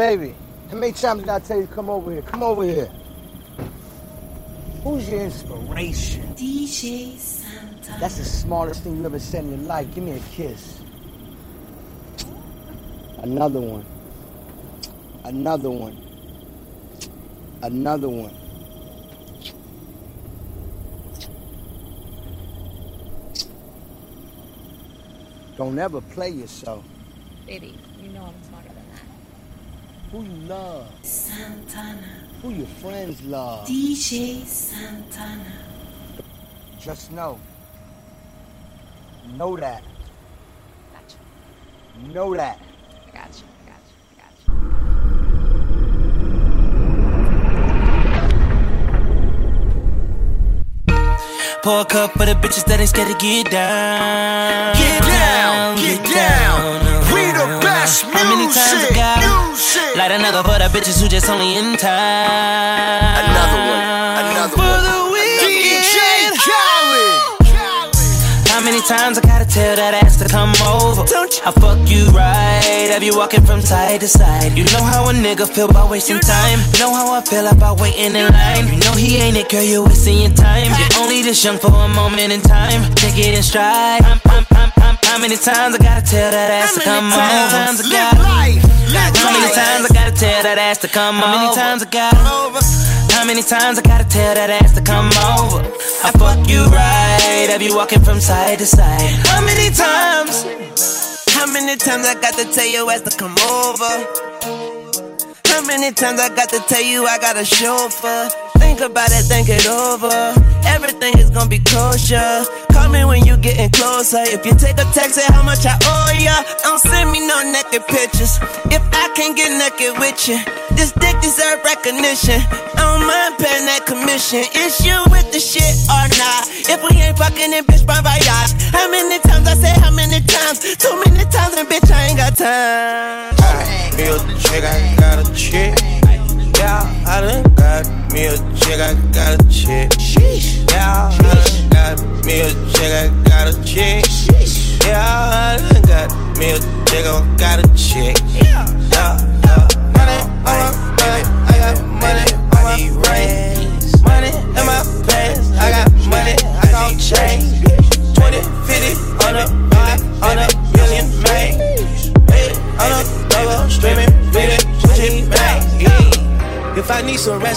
baby, how many times did I tell you to come over here? Come over here. Who's your inspiration? DJ Santa. That's the smartest thing you ever said in your life. Give me a kiss. Another one. Another one. Another one. Don't ever play yourself. Baby, you know I'm smarter than that. Who you love? Santana. Who your friends love? DJ Santana. Just know. Know that. Gotcha. Know that. I got you. I got you. I got you. Pour a cup for the bitches that ain't scared to get down. Get down, get down. We best How many times I got music. Light another for the bitches who just only in time. Another one, another for one. the weekend. DJ Khaled. How many times I gotta tell that ass to come over? Don't you? I fuck you right, have you walking from side to side. You know how a nigga feel about wasting time. You know how I feel about waiting in line. You know he ain't it, girl, you're wasting your time. You're only this young for a moment in time. Take it in stride. I'm, I'm, I'm, I'm, how many times I gotta tell that ass to come over? Times I gotta life. How many times I gotta tell that ass to come How many times I gotta How many times I gotta tell that ass to come over? I fuck you right, have you walking from side to side? How many times? How many times I got to tell your ass to come over? How many times I got to tell you I got a chauffeur? Think about it, think it over. Everything is gonna be kosher. Call me when you getting closer. If you take a text, say how much I owe ya. Don't send me no naked pictures. If I can't get naked with you, this dick deserve recognition. I don't mind paying that commission. Is you with the shit or not? If we ain't fucking in bitch, bon voyage. How many times I say how many times? Too many times and bitch, I ain't got time. Me a chick, I got a chick. Yeah, I done got me a chick, I got a chick. Yeah, I done got me a chick, I got a chick. Yeah, I done got me a chick, I got a chick.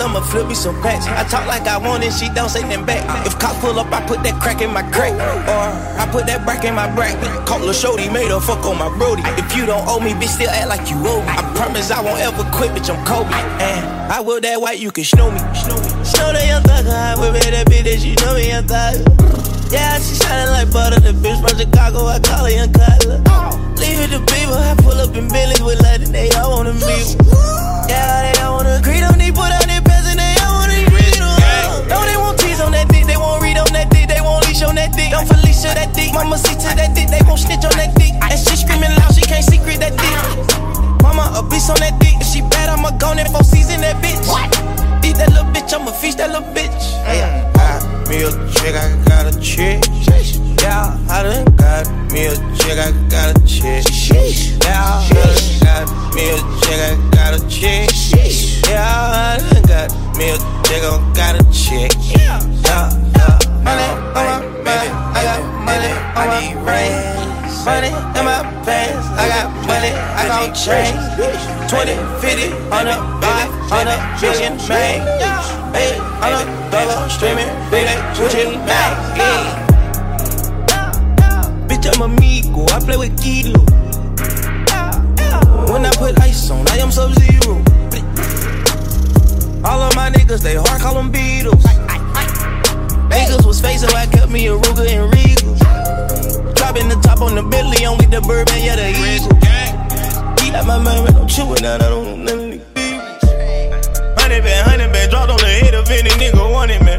I'ma flip me some packs. I talk like I want it, she don't say nothing back. If cop pull up, I put that crack in my crack. Or I put that brack in my brack. Call Lil Shorty, made her fuck on my brody. If you don't owe me, bitch, still act like you owe me. I promise I won't ever quit, bitch, I'm Kobe. And I will that white, you can snow me. Snow that young thug, I will be that bitch that you know me, young thug. Yeah, she shining like butter. The bitch from Chicago, I call her young Cutler. Leave it to people, I pull up in Billy's with Latin, they all wanna meet. Yeah, they all wanna agree, don't need put out on that dick. Don't Felicia that dick, mama see to that dick, they won't snitch on that dick. And she screaming loud, she can't secret that dick. Mama a beast on that dick, if she bad, I'ma go in for season that bitch. Eat that little bitch, I'ma feast that little bitch. Mm. Yeah. Got me a chick, I got a chick. Yeah, I done got me a chick, I got a chick. Yeah, I done got me a chick, I got a chick. Yeah, I done got me a chick, I got a chick. Yeah, Money in my pants, I got money, I got change. 20, 50, on a million, on a million, man. Hey, on a double, streaming, baby, switching back. Bitch, I'm a amigo, I play with Kilo. When I put ice on, I am sub zero. All of my niggas, they hard, call them Beatles. Niggas was so I kept me a Ruger and Regal. Top on the Bentley, on with the bourbon, yeah, the Eagle. Eat out my mind, I'm chewing out, I don't know none of these. Honey band, honey band, dropped on the head of any nigga want it, man.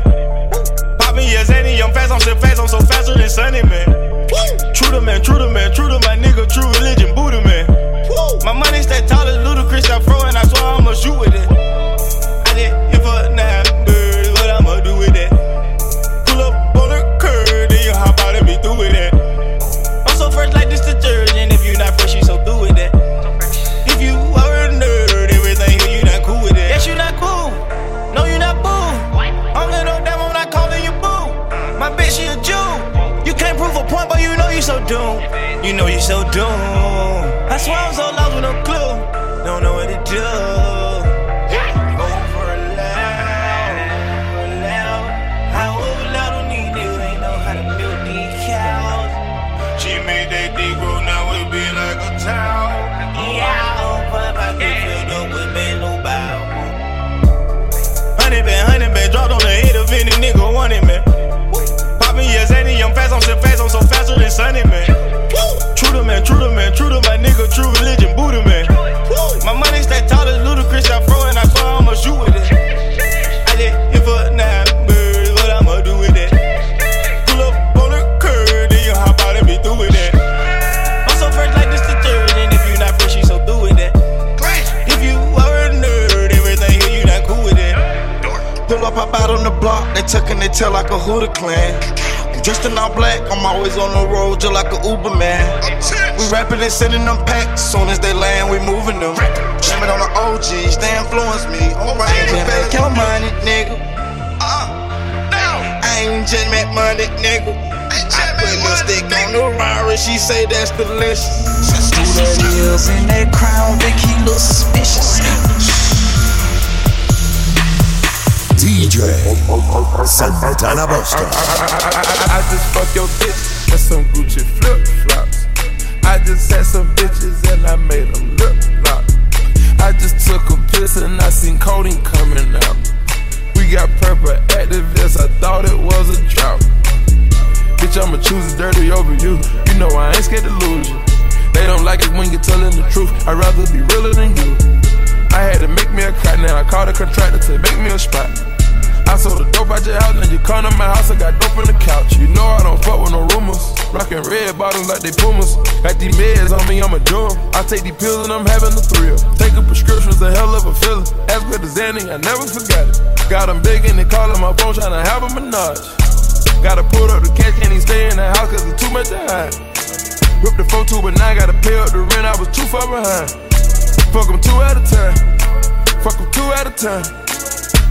Poppin' yes, any, I'm fast, I'm so fast, I'm so faster than Sunny, man. True to man, true to man, true to my nigga, true religion, Buddha, man. My money stay tall as ludicrous, I throw and I swear I'ma shoot with it. I did it for nine Sunny man. True to man, true to man, true to my nigga, true religion, Buddha man. My money stack tall as ludicrous, I throw and I call, I'ma shoot with it. I just hit for nine birds, what I'ma do with that? Pull up on the curb, then you hop out and be through with that. I'm so fresh like this detergent, if you not fresh, you so through with that. If you are a nerd, everything here you not cool with it. Pull up, hop out on the block, they tucking their tail like a Hooter clan. I'm dressed in all black, I'm always on the road just like a Uber man. We rapping and sending them packs, soon as they land, we moving them. Blame it on the OGs, they influence me. Oh, Alright, uh-uh. just make your money, nigga. I ain't just make money, nigga. I put lipstick on the Rari, she say that's delicious. Who that is in that crown, think he look suspicious. DJ Santana Boston. I just fuck your bitch with some Gucci flip flops. I just had some bitches and I made them lip lock. I just took a piss and I seen codeine coming out. We got purple activists, I thought it was a drought. Bitch, I'ma choose dirty over you. You know I ain't scared to lose you. They don't like it when you're telling the truth. I'd rather be realer than you. I had to make me a cut, now I called a contractor to make me a spot. I sold the dope out your house, now you come to my house, I got dope on the couch. You know I don't fuck with no rumors. Rockin' red bottoms like they pumas. Got these meds on me, I'ma do 'em. I take these pills and I'm having a thrill. Taking prescriptions, a hell of a feeling. As good as Zanny, I never forgot it. Got 'em begging and they calling my phone, tryna have a menage. Gotta pull up the cash, can't even stay in the house cause it's too much to hide. Whip the phone too, but now I gotta pay up the rent, I was too far behind. Fuck Fuck 'em two at a time. Fuck Fuck 'em two at a time.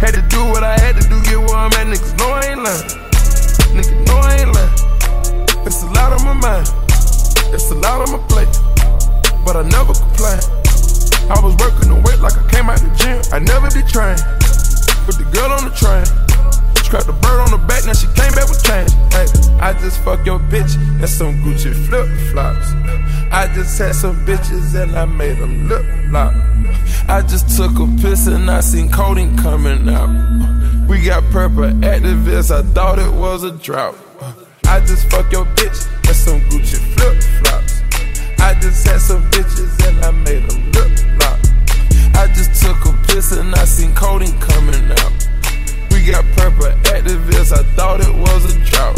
Had to do what I had to do, get where I'm at. Niggas know I ain't lying. Niggas know I ain't lying. It's a lot on my mind. It's a lot on my plate. But I never complain. I was working the weight like I came out the gym. I never be trained. Put the girl on the train. Scrap the bird on the back, now she came back with change. Hey, I just fuck your bitch and some Gucci flip flops. I just had some bitches and I made them lip lock. I just took a piss and I seen codeine coming out. We got purple activists, I thought it was a drought. I just fuck your bitch and some Gucci flip flops. I just had some bitches and I made them lip lock. I just took a piss and I seen codeine coming out. We got purple activists, I thought it was a drought.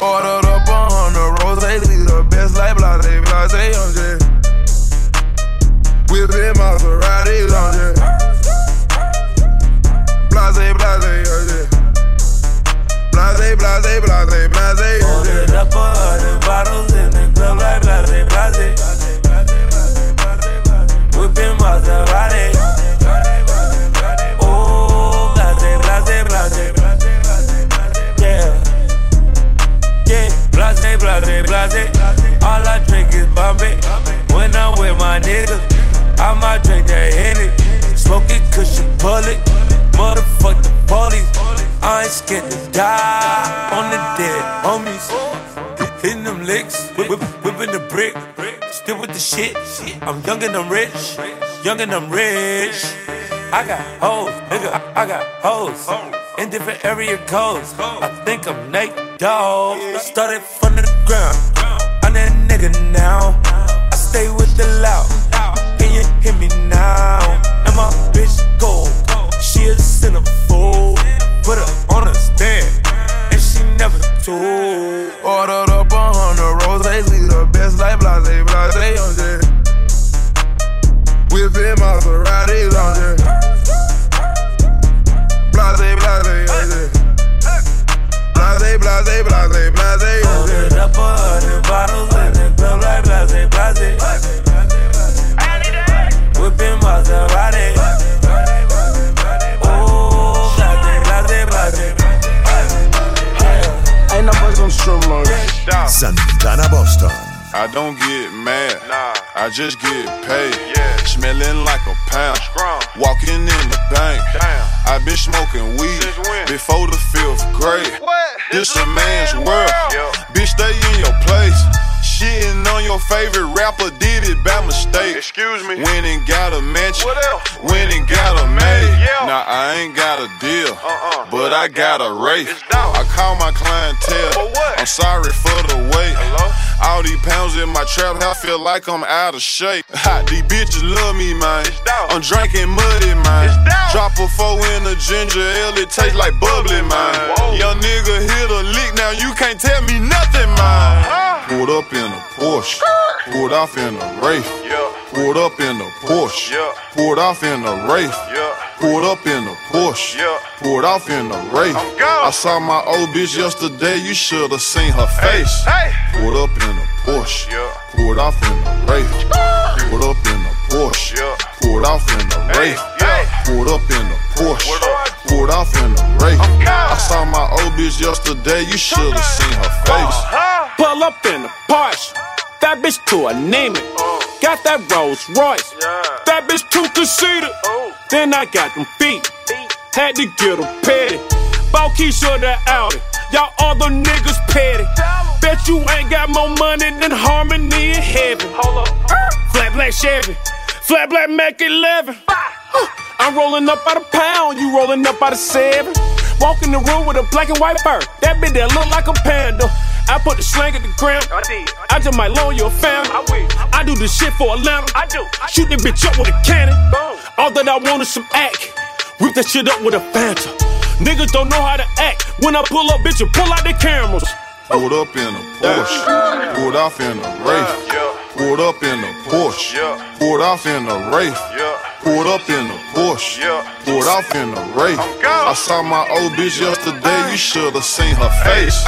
Ordered up a hundred rose, leave the best like blase, blase, on jet. Whipping Maseratis on jet. Blase, blase, on jet. Blase, blase, blase, blase, shit. I'm young and I'm rich. Young and I'm rich. I got hoes, nigga. I, got hoes in different area codes. I think I'm Nate Dogg. Started from the ground. I'm that nigga now. I stay with the loud. Can you hear me now? And my bitch gold. She a centerfold. Put her on a stand. And she never told. Ordered up a hundred roses, leave the best like blase, blase, jet. Whipping Maseratis on jet. Blase, blase, on jet. Blase, blase, blase, blase, on jet. Ordered up a hundred bottles in the club like blase, blase. Whipping Maserati. Oh, blase, blase, blase. Ain't no boys gon' strip like Santana Boston. I don't get mad. I just get paid. Yeah. Smelling like a pound. Walking in the bank. i been smoking weed before the fifth grade. This a man's world. Bitch, stay in your place. Shitting on your favorite rapper did it by mistake. Excuse me. Went and got a mansion. What else? Went and got a maid. Yeah. Now I ain't got a deal, Uh-uh. but I got a race. I call my clientele. What? I'm sorry for the wait. Hello? All these pounds in my trap, I feel like I'm out of shape. Ha, these bitches love me, man. I'm drinking muddy, man. Drop a four in a ginger ale, it tastes like bubbly, man. Young nigga hit a lick, now you can't tell me nothing, man. Huh? Pulled up in a Porsche, pulled off in a Wraith. Yeah. Pulled up in a Porsche, Yeah. pulled off in a Wraith. Yeah. Pulled up in a Porsche, Yeah. pulled off in a Wraith. I'm gone. I saw my old bitch yesterday, you should've seen her face. Hey. Pulled up in a Porsche, Yeah. pulled off in a Wraith. Pulled up in a Porsche, Yeah. pulled off in a Wraith. Hey. Pulled up in a Porsche, What up? pulled off in a Wraith. I'm gone. I saw my old bitch yesterday, you should've seen her face. Huh? Pull up in a Porsche. That bitch to a name it. Got that Rolls Royce. Yeah. That bitch too conceited. Oh. Then I got them feet. Had to get her petty. Bought Keisha the Audi. Y'all other niggas petty. Bet you ain't got more money than Harmony in heaven. Hold up. Flat black Chevy. Flat black Mac 11. I'm rolling up out a pound, you rolling up out a seven. Walk in the room with a black and white fur. That bitch that look like a panda. I put the slang at the ground. I did. I just might loan you a family. I will. I do this shit for Atlanta. I do. Shoot that bitch up with a cannon. All that I want is some act. Whip that shit up with a Fanta. Niggas don't know how to act. When I pull up, bitch, you pull out the cameras. Pulled up in a Porsche, pulled off in a Wraith. Yeah. Pulled up in a Porsche, Yeah. pulled off in a Wraith. Pulled up in a Porsche, Yeah. pulled off in a gone. I saw my old bitch yesterday, you should've seen her face.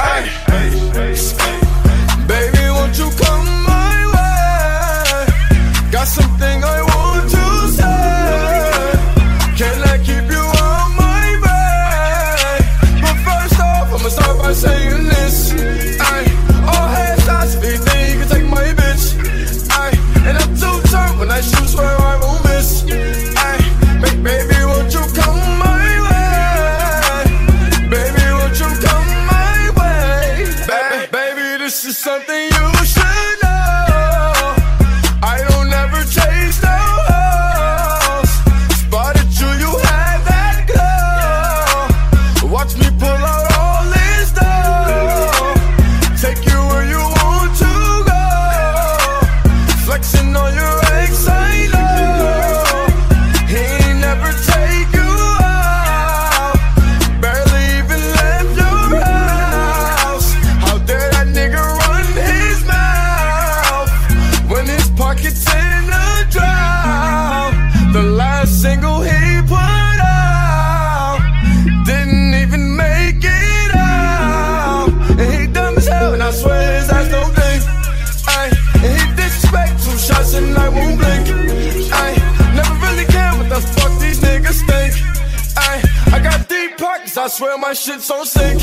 Swear my shit's on sync.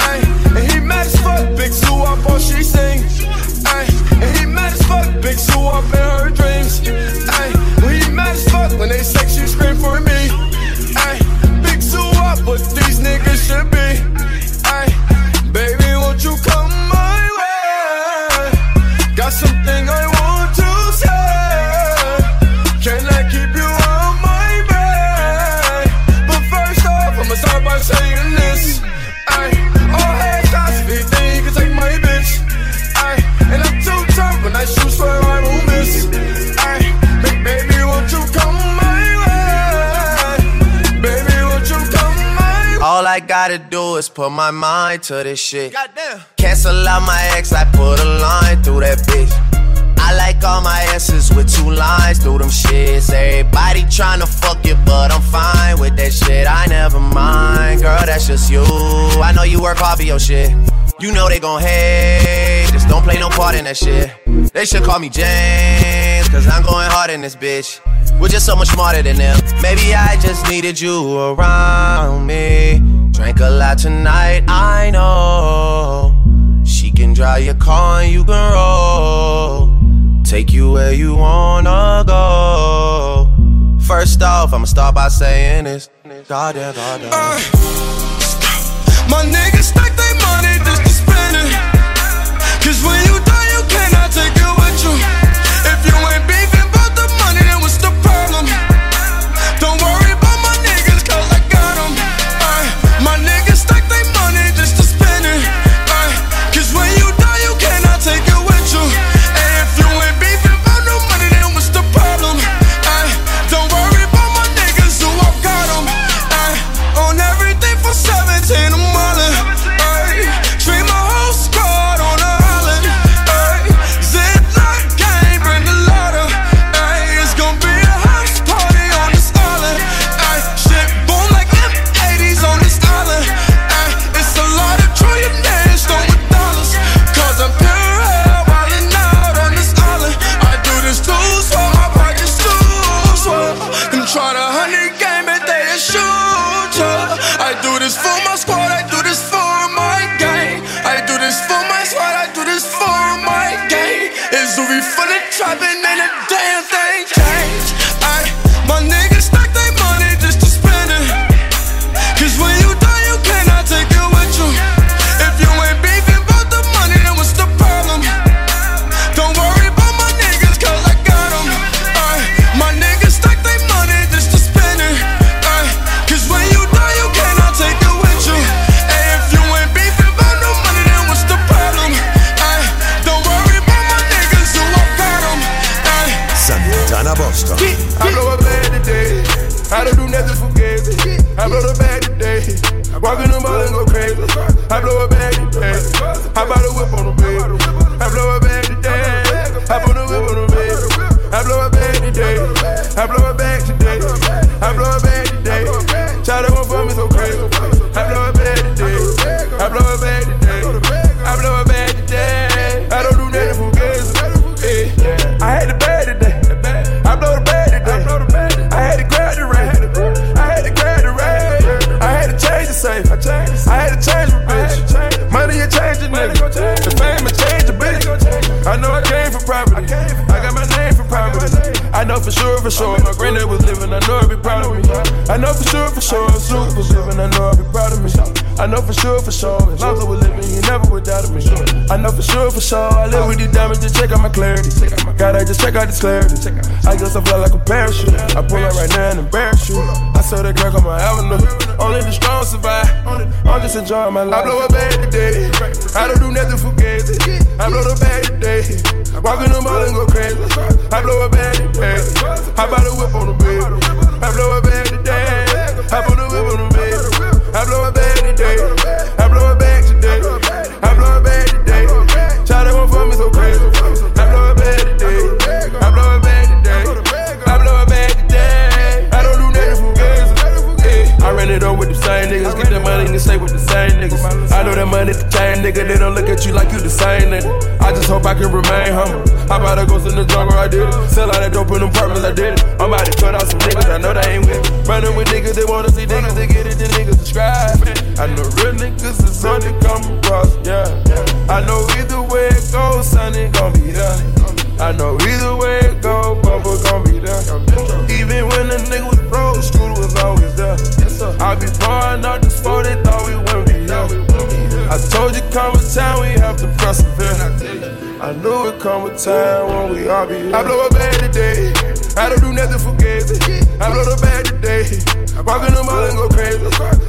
Ay, and he mad as fuck, big Sue up all she sing. Ay, and he mad as fuck, big Sue up in her dreams. Ay, when he mad as fuck when they sex, she scream do is put my mind to this shit. Goddamn. Cancel out my ex, I put a line through that bitch. I like all my S's with two lines through them shits. Everybody tryna fuck you, but I'm fine with that shit. I never mind, girl, that's just you. I know you work hard for your shit. You know they gon' hate, just don't play no part in that shit. They should call me James, cause I'm going hard in this bitch. We're just so much smarter than them. Maybe I just needed you around me. Drank a lot tonight, I know. She can drive your car and you can roll. Take you where you wanna go. First off, I'ma start by saying this. God, yeah, God, yeah. Uh, my niggas I had the bag today. I blow the bag today. I had to grab the rate. I had to grab the rate. I had to change the safe. I had to change my bitch. Money you change a nigga. The fame will change a bitch. I know I came for property. I got my name for property. I know for sure, for sure. My granddad was living. I know he'd be proud of me. I know for sure, for sure. Snoop was living. I know I'd be proud of me. I know for sure, for sure. If Lonzo was living, he never would doubt me. I know for sure, for sure. I live with these diamonds to check out my clarity. Gotta just check out this clarity. I guess I fly like a parachute. I pull up right now and embarrass you. I saw that crack on my avenue. Only the strong survive. I'm just enjoying my life. I blow a bag today. I don't do nothing for gazy. I blow the bag today. Walk in the mall and go crazy. I blow a bag today. I buy the whip on the bed. I blow a bag today. I put a whip on the bed. I blow a bag same niggas. Get that money and stay with the same niggas. I know that money the chain nigga. They don't look at you like you the same nigga. I just hope I can remain humble. How about I go in the jungle? I did it. Sell all that dope in them apartments. I did it. I'm about to cut out some niggas. I know they ain't with me. Running with niggas. They wanna see niggas. They get it. The niggas subscribe. I know real niggas is on it come across. Yeah. I know either way it goes, son, it gon' be there. I know either way it go, Bubba gon' be there. Even when the nigga was broke, Scooter was always there. I be pouring out this 40, thought we wouldn't be here. I told you come a time we have to persevere. I knew it come a time when we all be here. I blow a bag today. I don't do nothing for gazy. I blow the bag today. Walk in the mall and go crazy.